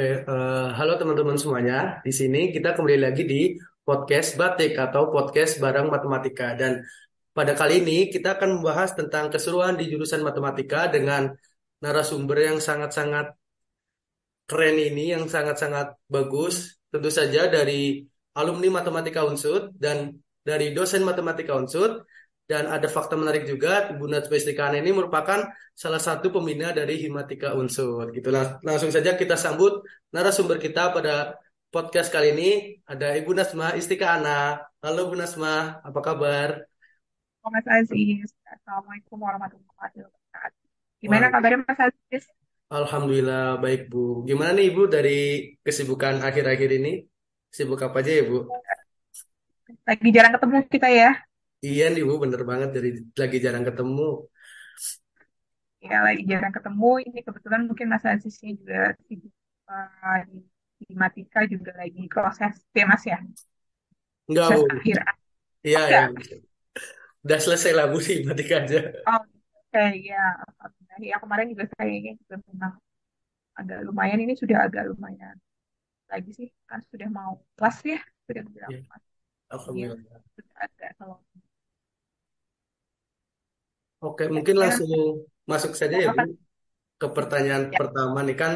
Oke, eh, halo teman-teman semuanya. Di sini kita kembali lagi di podcast Batik atau podcast Barang Matematika. Dan pada kali ini kita akan membahas tentang keseruan di jurusan matematika dengan narasumber yang sangat-sangat keren ini, yang sangat-sangat bagus. Tentu saja dari alumni Matematika Unsud dan dari dosen Matematika Unsud. Dan ada fakta menarik juga, Bu Najwa Istikana ini merupakan salah satu pembina dari Himatika Unsur. Gitu. Lang- Langsung saja kita sambut narasumber kita pada podcast kali ini. Ada Ibu Nasma Istikana. Halo Bu Nasma, apa kabar? Mas Aziz. Assalamualaikum warahmatullahi wabarakatuh. Gimana Wah, kabarnya Mas Aziz? Alhamdulillah baik Bu. Gimana nih Ibu dari kesibukan akhir-akhir ini? Sibuk apa aja ya Bu? Lagi jarang ketemu kita ya. Iya nih Bu, bener banget dari lagi jarang ketemu. Ya, lagi jarang ketemu. Ini kebetulan mungkin Mas Aziznya juga sibuk uh, di, di Matika juga lagi proses ya Mas ya. Enggak Proses Bu. akhir. Iya Oh, ya. enggak. Udah selesai lah Bu sih, matikan aja. Oh, oke ya. Alhamdulillah. Ya, kemarin juga saya juga memang agak lumayan. Ini sudah agak lumayan lagi sih. Kan sudah mau kelas ya. Sudah Ya, beberapa kelas. Iya, Alhamdulillah. sudah agak kalau Oke, mungkin ya, langsung masuk saja ya Bu ke pertanyaan ya. pertama nih kan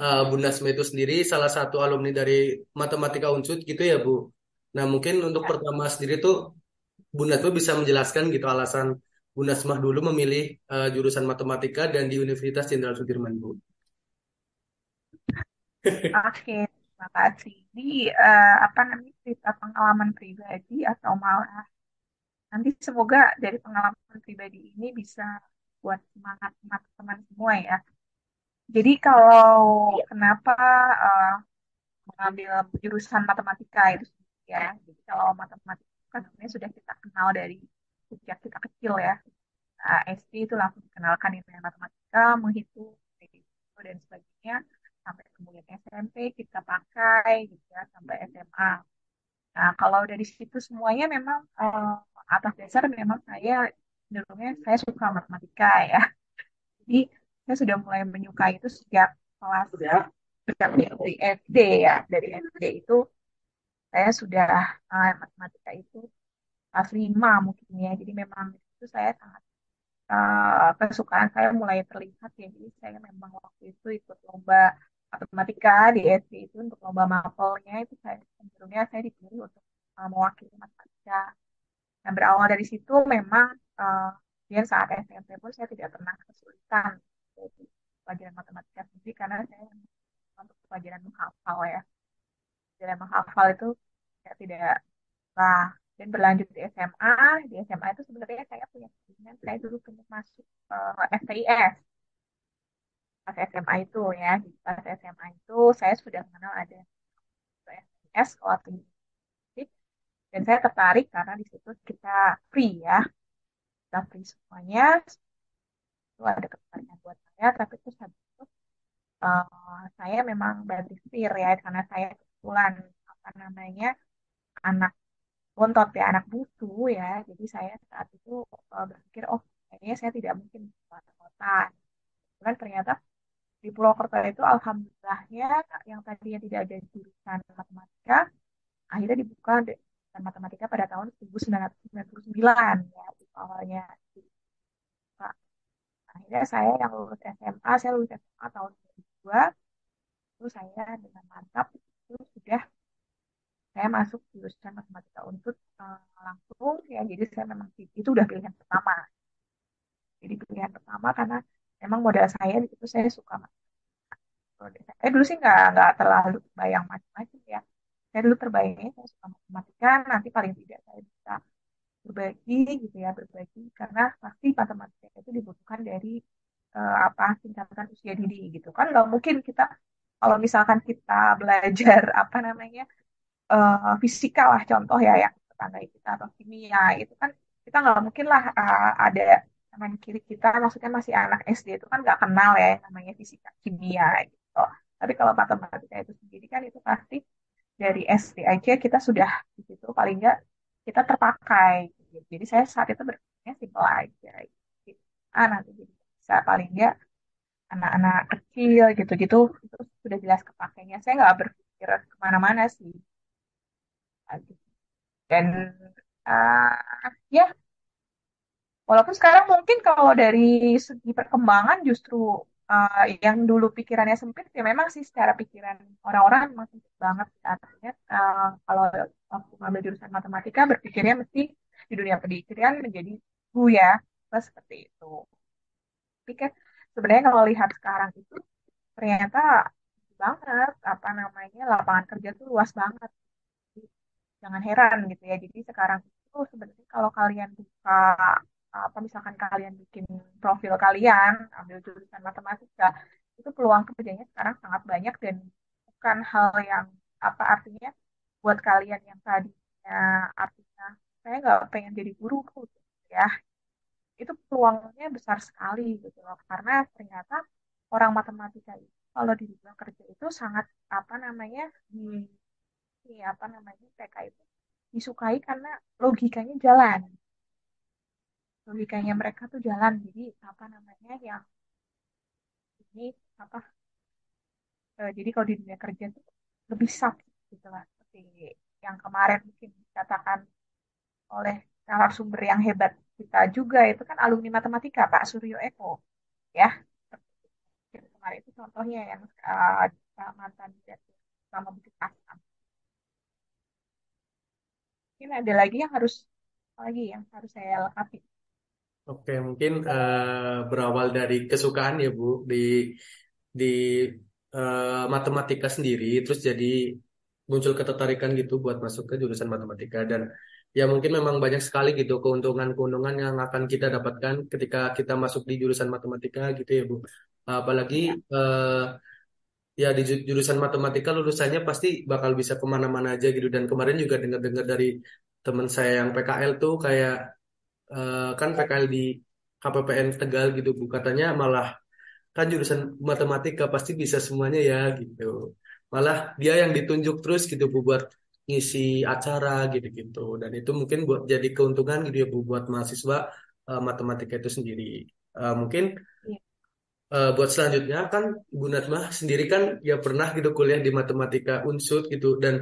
eh, Bu Nasma itu sendiri salah satu alumni dari Matematika Unsud gitu ya Bu. Nah mungkin untuk ya. pertama sendiri tuh Bu Nasma bisa menjelaskan gitu alasan Bu Nasma dulu memilih eh, jurusan matematika dan di Universitas Jenderal Sudirman Bu. Oke, terima kasih. Ini eh, apa namanya cerita pengalaman pribadi atau malah nanti semoga dari pengalaman pribadi ini bisa buat semangat teman-teman semua ya. Jadi kalau kenapa eh, mengambil jurusan matematika itu ya. Jadi kalau matematika kan sebenarnya sudah kita kenal dari sejak kita kecil ya. Nah, SD itu langsung dikenalkan nilai matematika, menghitung, gitu, dan sebagainya. Sampai kemudian SMP kita pakai gitu ya, sampai SMA. Nah, kalau dari situ semuanya memang eh, atas dasar memang saya cenderungnya saya suka matematika ya. Jadi saya sudah mulai menyukai itu sejak kelas sejak dari SD ya. Dari SD itu saya sudah eh, matematika itu kelas 5 mungkin ya. Jadi memang itu saya sangat eh, kesukaan saya mulai terlihat ya. Jadi saya memang waktu itu ikut lomba matematika di SD itu untuk lomba mapelnya itu saya cenderungnya saya dipilih untuk eh, mewakili matematika. Nah berawal dari situ memang eh, dan saat SMP pun saya tidak pernah kesulitan di pelajaran matematika sendiri karena saya untuk pelajaran menghafal ya. Pelajaran menghafal itu saya tidak Nah, dan berlanjut di SMA, di SMA itu sebenarnya saya punya keinginan, saya dulu pengen masuk eh, FTIS pas SMA itu ya. Di Pas SMA itu saya sudah mengenal ada Tinggi Musik, dan saya tertarik karena di situ kita free ya, kita free semuanya, itu ada ketertarikan buat saya, tapi terus habis itu eh, saya memang setir ya, karena saya kebetulan apa namanya anak bontot ya anak butuh ya. Jadi saya saat itu uh, berpikir oh kayaknya saya tidak mungkin di kota. Kan ternyata di Purwokerto itu alhamdulillahnya yang tadinya tidak ada jurusan matematika akhirnya dibuka jurusan matematika pada tahun 1999 ya awalnya. Akhirnya saya yang lulus SMA saya lulus SMA tahun 2002 itu saya dengan mantap itu sudah saya masuk jurusan matematika untuk uh, langsung ya jadi saya memang itu udah pilihan pertama. Jadi pilihan pertama karena memang modal saya di situ saya suka matematika saya dulu sih nggak nggak terlalu bayang macam-macam ya. Saya dulu terbayangnya saya suka matematika nanti paling tidak saya bisa berbagi gitu ya berbagi. Karena pasti matematika itu dibutuhkan dari uh, apa tingkatan usia dini gitu. Kan nggak mungkin kita kalau misalkan kita belajar apa namanya uh, fisika lah contoh ya yang tetangga kita atau kimia itu kan kita nggak mungkin lah uh, ada teman kiri kita maksudnya masih anak SD itu kan nggak kenal ya namanya fisika kimia gitu. Tapi kalau matematika itu sendiri kan itu pasti dari SD aja kita sudah di situ paling nggak kita terpakai. Jadi saya saat itu berpikirnya simpel aja. Gitu. ah nanti jadi bisa paling nggak anak-anak kecil gitu-gitu itu sudah jelas kepakainya. Saya nggak berpikir ke mana-mana sih. Dan uh, ya walaupun sekarang mungkin kalau dari segi perkembangan justru uh, yang dulu pikirannya sempit ya memang sih secara pikiran orang-orang memang sempit banget artinya uh, kalau waktu ngambil jurusan matematika berpikirnya mesti di dunia pendidikan menjadi guru ya Terus seperti itu. Tapi kan sebenarnya kalau lihat sekarang itu ternyata banget apa namanya lapangan kerja tuh luas banget. Jangan heran gitu ya. Jadi sekarang itu sebenarnya kalau kalian buka apa misalkan kalian bikin profil kalian ambil jurusan matematika itu peluang kerjanya sekarang sangat banyak dan bukan hal yang apa artinya buat kalian yang tadinya artinya saya nggak pengen jadi guru gitu ya. Itu peluangnya besar sekali gitu loh karena ternyata orang matematika itu kalau di dunia kerja itu sangat apa namanya di, di apa namanya TK itu disukai karena logikanya jalan logikanya mereka tuh jalan. Jadi apa namanya yang ini apa eh, jadi kalau di dunia kerja tuh lebih sakit gitu lah. Seperti yang kemarin mungkin dikatakan oleh narasumber yang hebat kita juga itu kan alumni matematika Pak Suryo Eko ya. Kemarin itu contohnya yang uh, mantan sama Bukit Asam. Mungkin ada lagi yang harus lagi yang harus saya lengkapi Oke, mungkin uh, berawal dari kesukaan ya Bu. Di di uh, matematika sendiri, terus jadi muncul ketertarikan gitu buat masuk ke jurusan matematika. Dan ya mungkin memang banyak sekali gitu keuntungan-keuntungan yang akan kita dapatkan ketika kita masuk di jurusan matematika gitu ya Bu. Apalagi uh, ya di jurusan matematika lulusannya pasti bakal bisa ke mana-mana aja gitu. Dan kemarin juga dengar-dengar dari teman saya yang PKL tuh kayak uh, kan PKL di KPPN Tegal gitu Bu. Katanya malah kan jurusan matematika pasti bisa semuanya ya gitu. Malah dia yang ditunjuk terus gitu Bu buat ngisi acara gitu-gitu. Dan itu mungkin buat jadi keuntungan gitu ya Bu buat mahasiswa uh, matematika itu sendiri. Uh, mungkin uh, buat selanjutnya kan Bu Natmah sendiri kan ya pernah gitu kuliah di matematika unsur gitu. Dan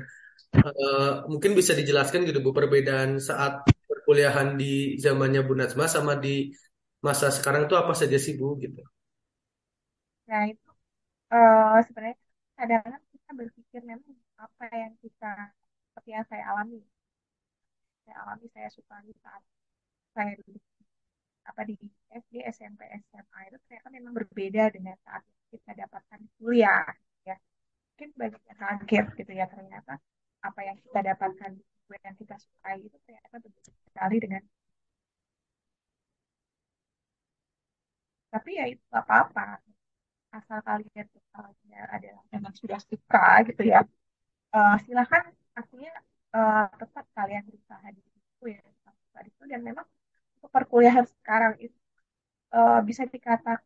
uh, mungkin bisa dijelaskan gitu Bu perbedaan saat perkuliahan di zamannya Bu Natmah sama di masa sekarang tuh apa saja sih Bu gitu? Nah itu uh, sebenarnya kadang kita berpikir memang apa yang kita seperti yang saya alami saya alami saya suka di saat saya duduk apa di SD SMP SMA itu ternyata memang berbeda dengan saat kita dapatkan kuliah ya mungkin banyak yang kaget gitu ya ternyata apa yang kita dapatkan di yang kita sukai itu ternyata berbeda sekali dengan tapi ya itu apa-apa. Asal kalian misalnya adalah memang sudah suka gitu ya uh, silahkan artinya uh, tetap kalian berusaha di situ ya di itu dan memang perkuliahan sekarang itu uh, bisa dikatakan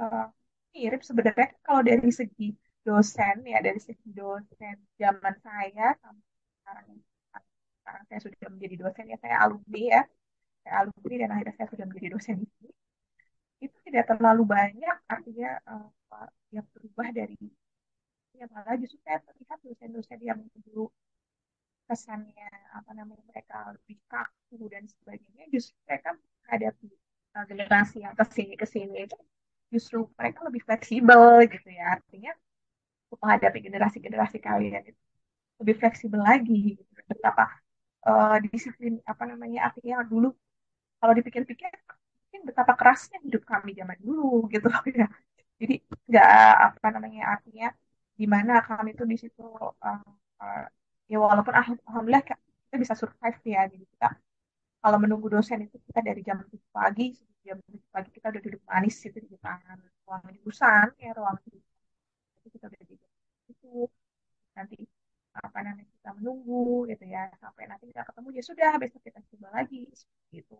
uh, mirip sebenarnya kalau dari segi dosen ya dari segi dosen zaman saya sampai sekarang saya sudah menjadi dosen ya saya alumni ya saya alumni dan akhirnya saya sudah menjadi dosen ini itu tidak terlalu banyak artinya uh, yang berubah dari ya malah justru saya terlihat dosen-dosen yang dulu kesannya apa namanya mereka lebih kaku dan sebagainya justru mereka menghadapi uh, generasi yang ke sini ke sini itu justru mereka lebih fleksibel gitu ya artinya menghadapi generasi-generasi kalian itu lebih fleksibel lagi gitu. betapa uh, disiplin apa namanya artinya dulu kalau dipikir-pikir mungkin betapa kerasnya hidup kami zaman dulu gitu loh ya. Jadi nggak apa namanya artinya gimana kami tuh di situ uh, uh, ya walaupun alhamdulillah kita bisa survive ya jadi kita kalau menunggu dosen itu kita dari jam 7 pagi jam 7 pagi kita udah duduk manis itu di depan ruang jurusan ya ruang itu kita udah di itu nanti apa namanya kita menunggu gitu ya. Sampai nanti kita ketemu ya sudah besok kita coba lagi gitu.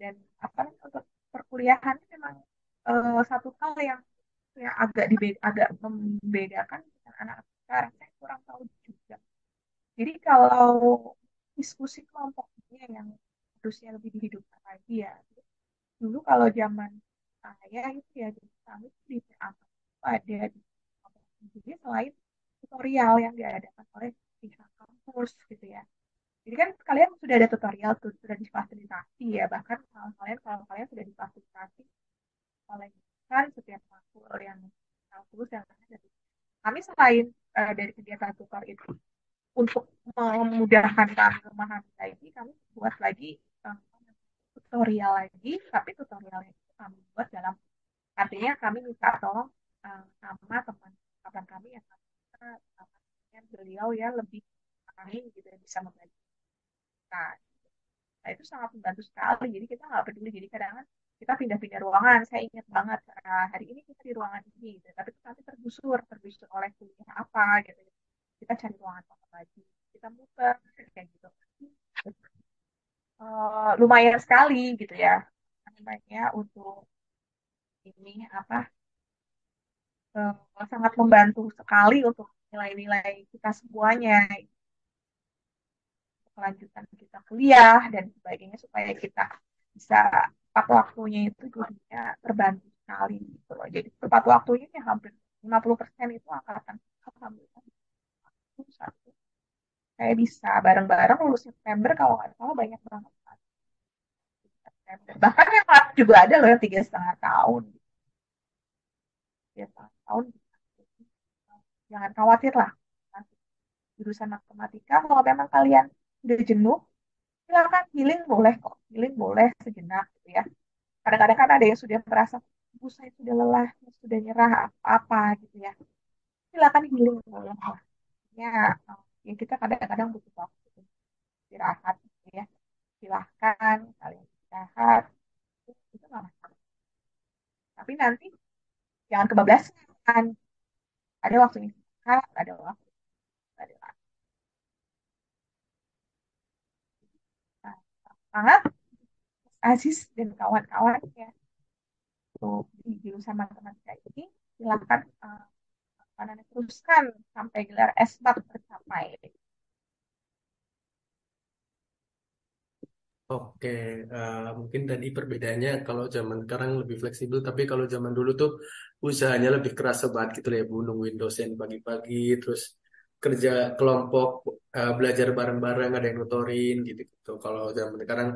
Dan apa untuk perkuliahan memang uh, satu hal yang yang agak dibeda, agak membedakan dengan anak sekarang. Saya kurang tahu juga. Jadi kalau diskusi kelompoknya yang harusnya lebih dihidupkan lagi ya. Dulu kalau zaman saya itu ya kami di PA ada di selain tutorial yang diadakan oleh pihak kampus gitu ya. Jadi kan kalian sudah ada tutorial tuh, sudah difasilitasi ya. Bahkan kalau kalian kalau kalian sudah difasilitasi oleh kan setiap makul yang kampus yang ada. Kami selain uh, dari kegiatan tutor itu untuk memudahkan kami memahami lagi, kami buat lagi uh, tutorial lagi, tapi tutorialnya itu kami buat dalam artinya kami minta tolong uh, sama teman teman kami yang uh, beliau ya lebih ahli gitu ya bisa membantu nah, itu sangat membantu sekali. Jadi kita nggak peduli. Jadi kadang kadang kita pindah-pindah ruangan. Saya ingat banget uh, hari ini kita di ruangan ini gitu. tapi nanti tergusur tergusur oleh kuliah apa gitu kita cari ruangan apa lagi? Kita muter kayak gitu. Uh, lumayan sekali gitu ya. Namanya untuk ini apa uh, sangat membantu sekali untuk nilai-nilai kita semuanya. Kelanjutan kita kuliah dan sebagainya supaya kita bisa tepat waktunya itu jadinya terbantu sekali gitu loh. Jadi tepat waktunya ya hampir 50% itu angkatan. Alhamdulillah. Satu saya bisa bareng-bareng lulus September kalau nggak salah banyak banget. Bahkan yang juga ada loh yang tiga setengah tahun tahun. Jangan khawatir lah. Jurusan matematika kalau memang kalian udah jenuh silakan healing boleh kok. Healing boleh sejenak gitu ya. Kadang-kadang kan ada yang sudah merasa ibu saya sudah lelah sudah nyerah apa-apa gitu ya. Silakan healing boleh ya ya kita kadang-kadang butuh waktu istirahat gitu ya. Silahkan kalian istirahat. Itu nggak masalah tapi nanti jangan kebablasan ada waktunya istirahat ada waktu. Ada waktu. Sangat Aziz dan kawan-kawannya untuk di jurusan matematika ini silakan uh, teruskan sampai gelar S4 tercapai. Oke, uh, mungkin tadi perbedaannya kalau zaman sekarang lebih fleksibel, tapi kalau zaman dulu tuh usahanya lebih keras banget gitu ya, Bu, nungguin dosen pagi-pagi, terus kerja kelompok, uh, belajar bareng-bareng, ada yang nutorin gitu-gitu. Kalau zaman sekarang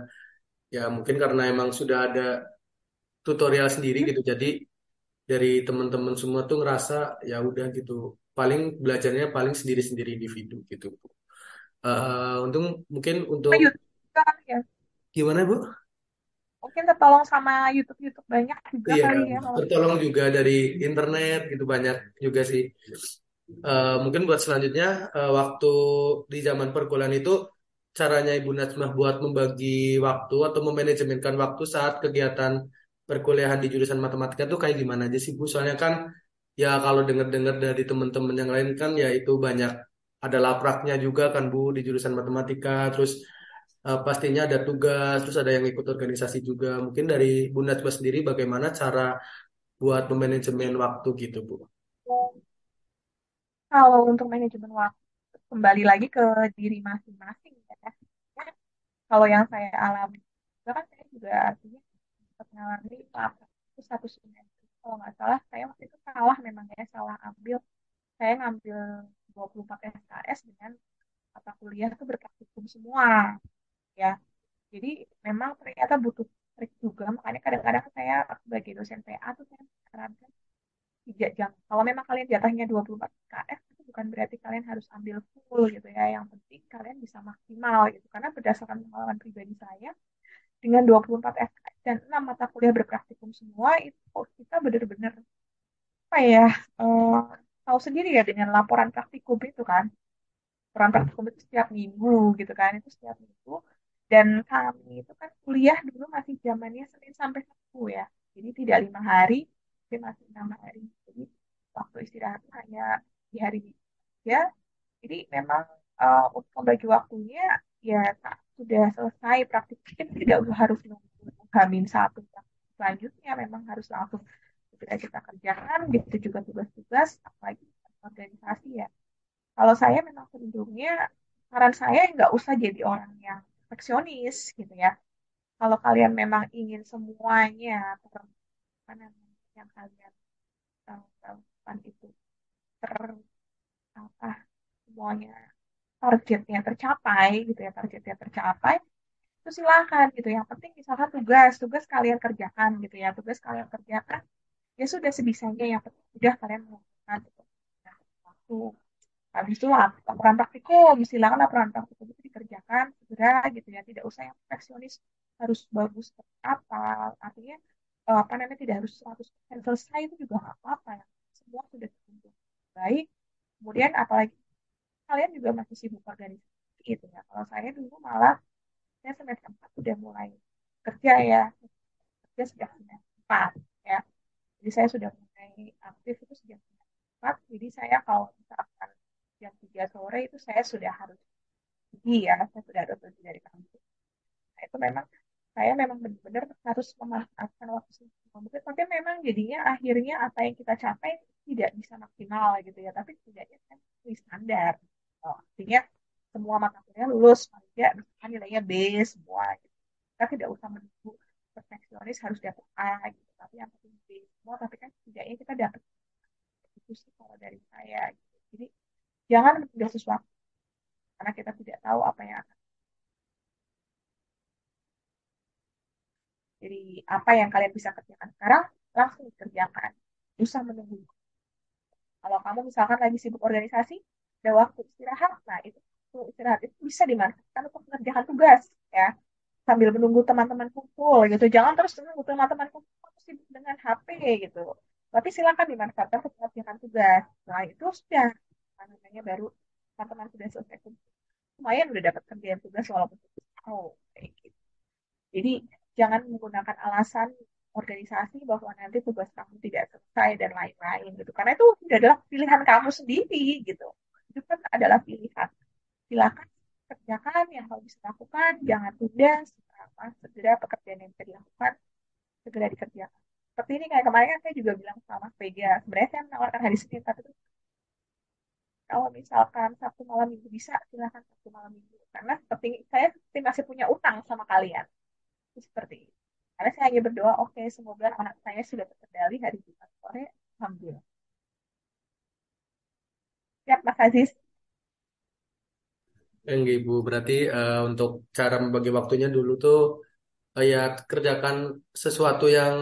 ya mungkin karena emang sudah ada tutorial sendiri gitu, jadi dari teman-teman semua tuh ngerasa ya udah gitu, paling belajarnya paling sendiri-sendiri individu gitu. Uh, untung mungkin untuk ya. Gimana, Bu? Mungkin tertolong sama YouTube-YouTube banyak juga iya, kali ya. tertolong juga dari internet gitu banyak juga sih. Uh, mungkin buat selanjutnya uh, waktu di zaman perkuliahan itu caranya Ibu Najmah buat membagi waktu atau memanajemenkan waktu saat kegiatan perkuliahan di jurusan matematika tuh kayak gimana aja sih Bu? Soalnya kan ya kalau dengar-dengar dari teman-teman yang lain kan ya itu banyak ada lapraknya juga kan Bu di jurusan matematika terus uh, pastinya ada tugas, terus ada yang ikut organisasi juga. Mungkin dari Bu Najwa sendiri bagaimana cara buat memanajemen waktu gitu, Bu? Kalau untuk manajemen waktu, kembali lagi ke diri masing-masing ya. Kalau yang saya alami, kan saya juga artinya mengalami itu satu semester. Kalau nggak salah, saya waktu itu salah memang ya, salah ambil. Saya ngambil 24 SKS dengan mata kuliah itu berpraktikum semua ya. Jadi memang ternyata butuh trik juga. Makanya kadang-kadang saya sebagai dosen PA tuh saya sarankan tiga jam kalau memang kalian jatahnya 24 KF itu bukan berarti kalian harus ambil full gitu ya. Yang penting kalian bisa maksimal gitu. Karena berdasarkan pengalaman pribadi saya dengan 24 SKS dan 6 mata kuliah berpraktikum semua itu kita benar-benar apa ya uh, tahu sendiri ya dengan laporan praktikum itu kan. Laporan praktikum itu setiap minggu gitu kan. Itu setiap minggu dan kami itu kan kuliah dulu masih zamannya Senin sampai Sabtu ya. Jadi tidak lima hari, tapi masih enam hari. Jadi waktu istirahat hanya di hari ya. Jadi memang uh, untuk membagi waktunya ya sudah selesai praktiknya tidak harus nunggu hamin satu selanjutnya memang harus langsung kita kita kerjakan gitu juga tugas-tugas apalagi organisasi ya kalau saya memang cenderungnya saran saya nggak usah jadi orang yang perfeksionis gitu ya. Kalau kalian memang ingin semuanya apa namanya yang kalian tahun itu ter apa semuanya targetnya tercapai gitu ya targetnya tercapai itu silakan gitu yang penting misalkan tugas tugas kalian kerjakan gitu ya tugas kalian kerjakan ya sudah sebisanya yang penting sudah kalian melakukan gitu. Nah, waktu habis itu laporan praktikum silakan laporan praktikum itu dikerjakan segera gitu ya tidak usah yang perfeksionis harus bagus apa artinya eh, apa namanya tidak harus 100% selesai itu juga nggak apa-apa ya semua sudah terkumpul. Baik kemudian apalagi kalian juga masih sibuk organisasi gitu ya kalau saya dulu malah saya semester 4 udah mulai kerja ya kerja sejak semester 4 ya jadi saya sudah mulai aktif itu sejak semester 4 jadi saya kalau misalkan jam 3 sore itu saya sudah harus pergi ya saya sudah harus pergi dari kampus. Nah, itu memang saya memang benar-benar harus memanfaatkan waktu mungkin tapi memang jadinya akhirnya apa yang kita capai tidak bisa maksimal gitu ya. Tapi setidaknya kan standar. Oh, artinya semua mata kuliah lulus misalkan nilainya B semua gitu. kita tidak usah menunggu perfeksionis harus dapat A gitu tapi yang penting B semua tapi kan setidaknya kita dapat itu sih kalau dari saya gitu. jadi jangan menunda sesuatu. Karena kita tidak tahu apa yang akan jadi apa yang kalian bisa kerjakan sekarang langsung dikerjakan. Usah menunggu. Kalau kamu misalkan lagi sibuk organisasi ada waktu istirahat nah itu istirahat itu bisa dimanfaatkan untuk mengerjakan tugas ya. Sambil menunggu teman-teman kumpul gitu. Jangan terus menunggu teman-teman kumpul sibuk dengan HP gitu. Tapi silakan dimanfaatkan untuk mengerjakan tugas. Nah itu sudah namanya baru teman-teman sudah selesai lumayan udah dapat kerjaan tugas walaupun oh kayak gitu. Jadi jangan menggunakan alasan organisasi bahwa nanti tugas kamu tidak selesai dan lain-lain gitu. Karena itu sudah adalah pilihan kamu sendiri gitu. Itu kan adalah pilihan. Silakan kerjakan yang kamu bisa lakukan jangan tunda segera segera pekerjaan yang bisa dilakukan segera dikerjakan. Seperti ini kayak kemarin kan saya juga bilang sama Vega sebenarnya saya menawarkan hari Senin tapi itu kalau misalkan satu malam minggu bisa silahkan satu malam minggu. Karena seperti saya seperti masih punya utang sama kalian. Seperti itu. Karena saya hanya berdoa oke okay, semoga anak saya sudah terkendali hari Jumat sore. Alhamdulillah. Ya Mas Aziz. Enggak Ibu, berarti uh, untuk cara membagi waktunya dulu tuh uh, ya kerjakan sesuatu yang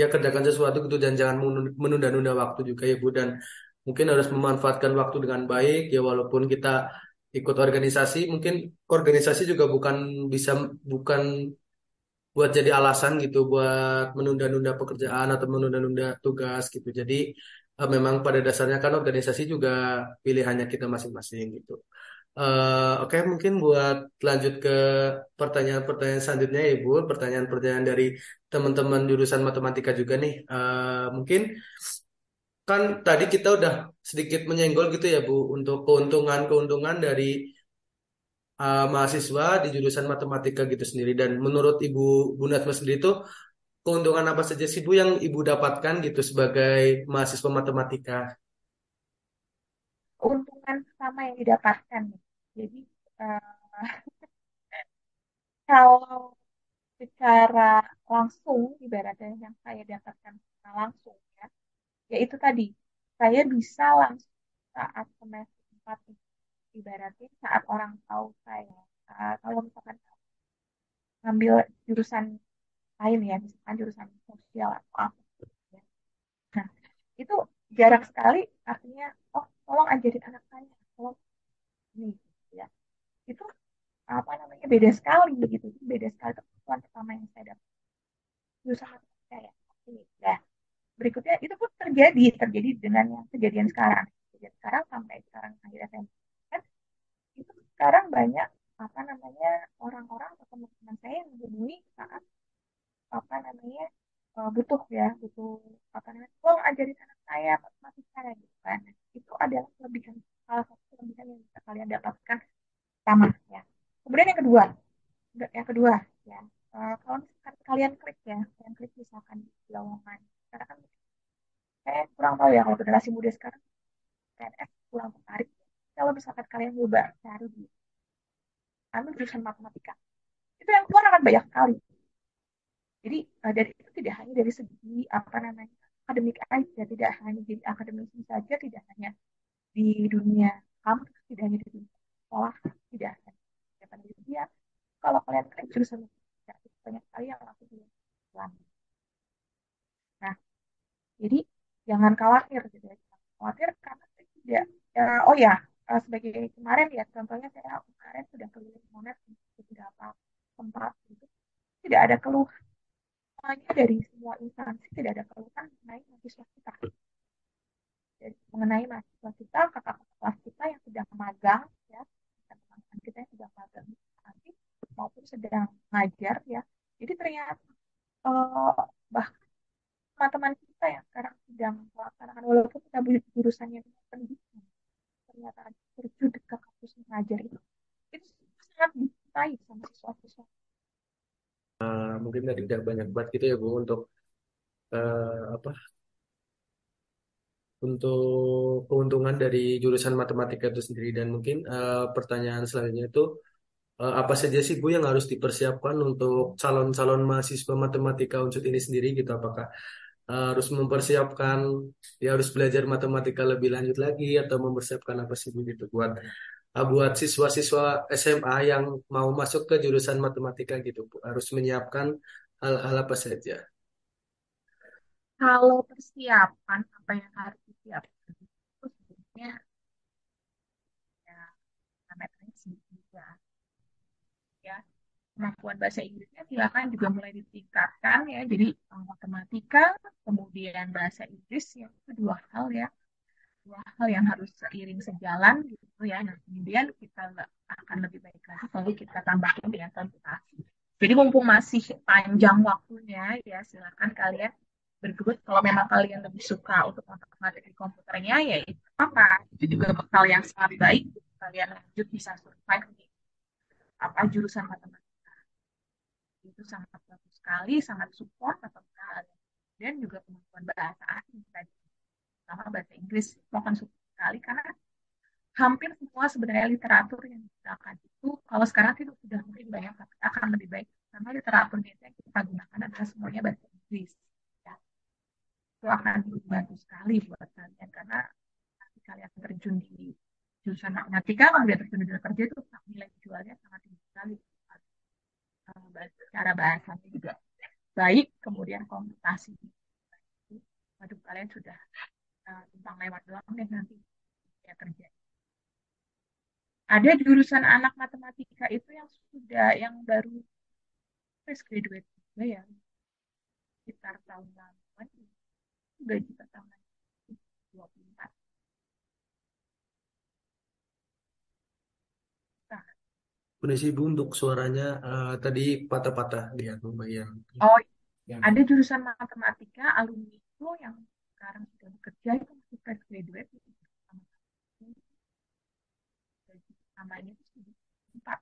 ya kerjakan sesuatu gitu dan jangan menunda-nunda waktu juga Ibu. Dan mungkin harus memanfaatkan waktu dengan baik ya walaupun kita ikut organisasi mungkin organisasi juga bukan bisa bukan buat jadi alasan gitu buat menunda-nunda pekerjaan atau menunda-nunda tugas gitu. Jadi uh, memang pada dasarnya kan organisasi juga pilihannya kita masing-masing gitu. Uh, Oke, okay, mungkin buat lanjut ke pertanyaan-pertanyaan selanjutnya, Ibu. Pertanyaan-pertanyaan dari teman-teman jurusan matematika juga nih. Uh, mungkin kan tadi kita udah sedikit menyenggol gitu ya, Bu, untuk keuntungan-keuntungan dari uh, mahasiswa di jurusan matematika gitu sendiri. Dan menurut Ibu Bu Natma sendiri itu keuntungan apa saja sih Bu yang Ibu dapatkan gitu sebagai mahasiswa matematika? Keuntungan sama yang didapatkan. Jadi uh, kalau secara langsung ibaratnya yang saya dapatkan secara langsung yaitu tadi. Saya bisa langsung saat semester 4 itu ibaratnya saat orang tahu saya. Uh, kalau misalkan ngambil jurusan lain ya misalkan jurusan sosial atau apa. Ya. nah itu jarang sekali artinya oh tolong ajarin anak saya tolong ini ya. Itu apa namanya beda sekali begitu beda sekali kebutuhan pertama yang saya dapat. Jurusan matematika ya ini. Nah berikutnya itu pun terjadi terjadi dengan yang kejadian sekarang. Kejadian sekarang sampai sekarang akhirnya saya itu sekarang banyak apa namanya orang-orang atau teman-teman saya yang menghubungi saat apa namanya uh, butuh ya butuh apa namanya tolong ajarin anak saya matematika gitu kan. Itu adalah kelebihan salah satu kelebihan yang bisa kalian dapatkan pertama ya. Kemudian yang kedua yang kedua ya uh, kalau kalian klik ya kalian klik misalkan di lowongan kan saya kurang tahu ya kalau generasi muda sekarang PNS kurang tertarik kalau misalkan kalian coba cari di ambil jurusan matematika itu yang keluar akan banyak sekali. Jadi uh, dari itu tidak hanya dari segi apa namanya akademik aja, tidak hanya jadi akademisi saja, tidak hanya di dunia kampus, tidak hanya di dunia sekolah, tidak hanya di penelitian. Kalau kalian kan jurusan banyak sekali yang aku belum Nah, jadi jangan khawatir gitu ya. Jangan khawatir karena tidak ya, oh ya eh, sebagai kemarin ya contohnya saya kemarin sudah keliling monet di beberapa tempat gitu. Tidak ada keluh semuanya dari semua instansi tidak ada keluhan mengenai mahasiswa kita. Jadi, mengenai mahasiswa kita, kakak-kakak kelas kita yang sedang magang ya, teman-teman kita yang sedang magang nanti maupun sedang ngajar ya. Jadi ternyata uh, bahkan teman-teman kita yang sekarang sedang melaksanakan walaupun kita jurusannya pendidikan ternyata terjun ke kampus mengajar itu itu sangat dicintai sama siswa-siswa. Uh, mungkin tidak banyak banget gitu ya Bu untuk uh, apa? Untuk keuntungan dari jurusan matematika itu sendiri. Dan mungkin uh, pertanyaan selanjutnya itu uh, apa saja sih Bu yang harus dipersiapkan untuk calon-calon mahasiswa matematika unsur ini sendiri gitu? Apakah harus mempersiapkan ya harus belajar matematika lebih lanjut lagi atau mempersiapkan apa sih begitu buat uh, buat siswa-siswa SMA yang mau masuk ke jurusan matematika gitu harus menyiapkan hal-hal apa saja. Kalau persiapan apa yang harus disiapkan ya namanya juga ya kemampuan bahasa Inggrisnya silakan juga mulai ditingkatkan ya. Jadi matematika, kemudian bahasa Inggris ya itu dua hal ya. Dua hal yang harus seiring sejalan gitu ya. Nah, kemudian kita akan lebih baik lagi kalau kita tambahkan dengan komputasi. Jadi mumpung masih panjang waktunya ya silakan kalian bergelut kalau memang kalian lebih suka untuk matematika komputernya ya itu apa itu juga bekal yang sangat baik kalian lanjut bisa survive di apa jurusan matematika itu sangat bagus sekali, sangat support kalian. Dan juga kemampuan bahasa asing tadi, sama bahasa Inggris itu akan support sekali karena hampir semua sebenarnya literatur yang digunakan itu kalau sekarang sih sudah mungkin banyak tapi akan lebih baik karena literatur itu yang kita gunakan adalah semuanya bahasa Inggris. Ya. Itu akan membantu sekali buat kalian karena nanti kalian terjun di jurusan matematika kemudian terjun di dunia kerja itu nilai jualnya sangat tinggi sekali cara bahasanya juga baik, kemudian komputasi. Waduh, kalian sudah uh, lewat doang deh nanti ya kerja. Ada jurusan anak matematika itu yang sudah yang baru fresh graduate juga ya sekitar tahun lalu sudah juga tahun dua puluh empat Kondisi ibu untuk suaranya uh, tadi patah-patah lihat lumayan. Oh, ya. ada jurusan matematika alumni itu yang sekarang sudah bekerja itu masih fresh graduate. Itu namanya itu empat.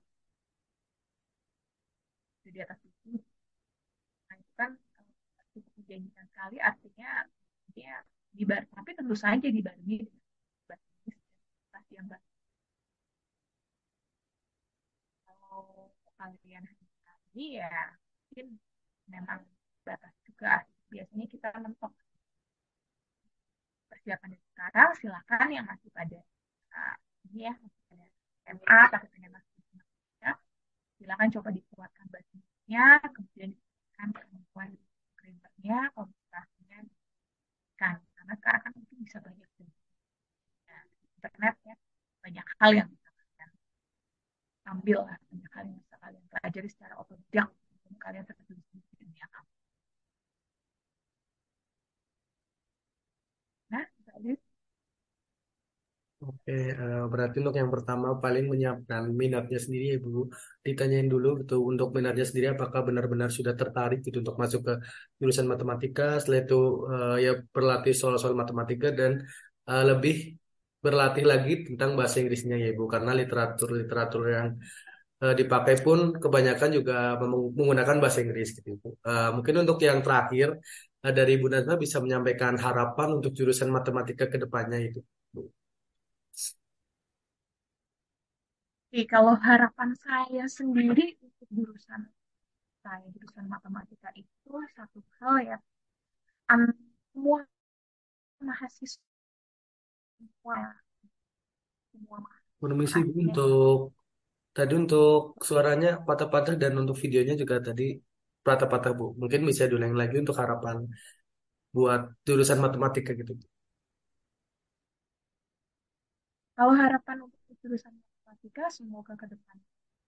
Di atas itu nah itu kan cukup menjanjikan sekali artinya dia di bar tapi tentu saja dibarengi dengan yang baik kalian hari ya mungkin memang batas juga. Biasanya kita mentok persiapan sekarang. Silakan yang masih pada uh, ini ya masih pada MA pengen masih ya silakan coba dikuatkan basisnya kemudian dikuatkan kemampuan printernya komputasinya kan karena sekarang kan mungkin bisa banyak ya, internet ya banyak hal yang bisa kalian ambil lah banyak hal yang kalian pelajari secara otodidak kalian terjun di dunia kamu. Nah, Oke, uh, berarti untuk yang pertama paling menyiapkan minatnya sendiri ya Bu. Ditanyain dulu gitu untuk minatnya sendiri apakah benar-benar sudah tertarik gitu untuk masuk ke jurusan matematika. Setelah itu uh, ya berlatih soal-soal matematika dan uh, lebih berlatih lagi tentang bahasa Inggrisnya ya Bu. Karena literatur-literatur yang uh, dipakai pun kebanyakan juga menggunakan bahasa Inggris gitu. Uh, mungkin untuk yang terakhir uh, dari Bu Nazma bisa menyampaikan harapan untuk jurusan matematika ke depannya itu. Bu. Oke, kalau harapan saya sendiri untuk jurusan saya jurusan matematika itu satu hal ya, semua mahasiswa semua semua mahasiswa artinya untuk tadi untuk suaranya patah-patah dan untuk videonya juga tadi patah-patah Bu. Mungkin bisa diulangi lagi untuk harapan buat jurusan matematika gitu. kalau harapan untuk jurusan matematika semoga ke depan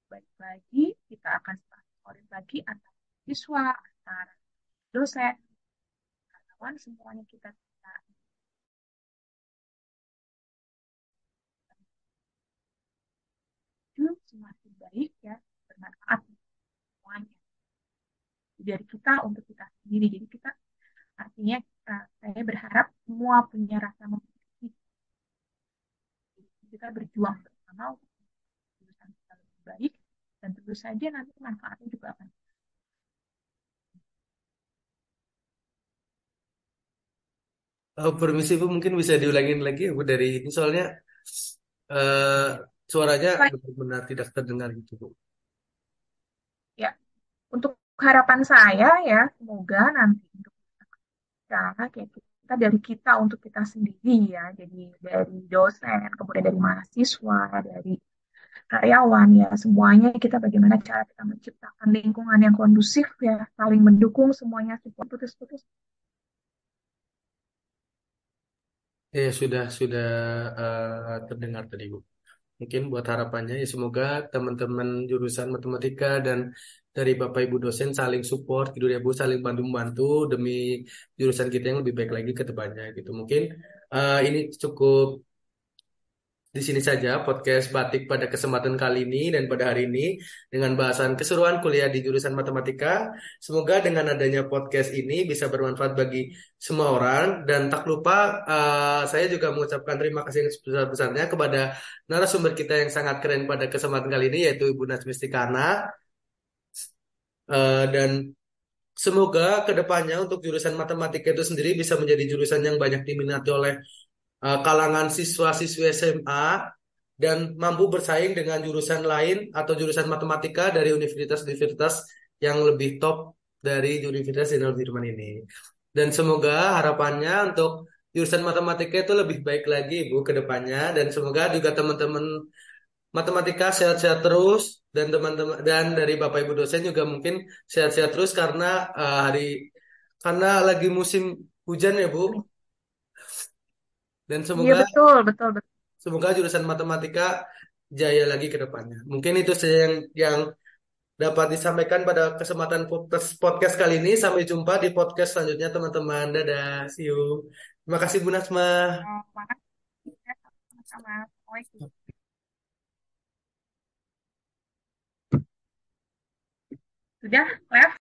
baik lagi kita akan solid lagi antara siswa antara dosen karyawan semuanya kita semakin baik ya bermanfaat semuanya. Dari kita untuk kita sendiri. Jadi kita artinya uh, saya berharap semua punya rasa memiliki. Kita berjuang bersama untuk kita baik dan tentu saja nanti manfaatnya juga akan Oh, permisi Bu, mungkin bisa diulangin lagi ya Bu dari ini soalnya eh, suaranya benar-benar tidak terdengar gitu Bu. ya untuk harapan saya ya semoga nanti untuk kita kayak kita dari kita untuk kita sendiri ya jadi dari dosen kemudian dari mahasiswa dari karyawan ya semuanya kita bagaimana cara kita menciptakan lingkungan yang kondusif ya saling mendukung semuanya support putus-putus Ya sudah sudah eh, terdengar tadi Bu. Mungkin buat harapannya ya semoga teman-teman jurusan matematika dan dari Bapak Ibu dosen saling support gitu ya Bu, saling bantu-bantu demi jurusan kita yang lebih baik lagi ke depannya gitu. Mungkin eh, ini cukup di sini saja podcast Batik pada kesempatan kali ini dan pada hari ini dengan bahasan keseruan kuliah di jurusan matematika. Semoga dengan adanya podcast ini bisa bermanfaat bagi semua orang dan tak lupa eh, saya juga mengucapkan terima kasih sebesar-besarnya kepada narasumber kita yang sangat keren pada kesempatan kali ini yaitu Ibu Nazmistikana Eh, dan semoga ke depannya untuk jurusan matematika itu sendiri bisa menjadi jurusan yang banyak diminati oleh eh, kalangan siswa-siswi SMA dan mampu bersaing dengan jurusan lain atau jurusan matematika dari universitas-universitas yang lebih top dari Universitas Jenderal Sudirman ini. Dan semoga harapannya untuk jurusan matematika itu lebih baik lagi Bu ke depannya dan semoga juga teman-teman matematika sehat-sehat terus dan teman-teman dan dari Bapak Ibu dosen juga mungkin sehat-sehat terus karena eh, hari karena lagi musim hujan ya Bu dan iya semoga betul betul betul Semoga jurusan matematika jaya lagi ke depannya. Mungkin itu saja yang, yang dapat disampaikan pada kesempatan podcast, podcast kali ini. Sampai jumpa di podcast selanjutnya, teman-teman. Dadah, see you. Terima kasih Bu Nasma. Makasih ya sama-sama Assalamualaikum. sudah left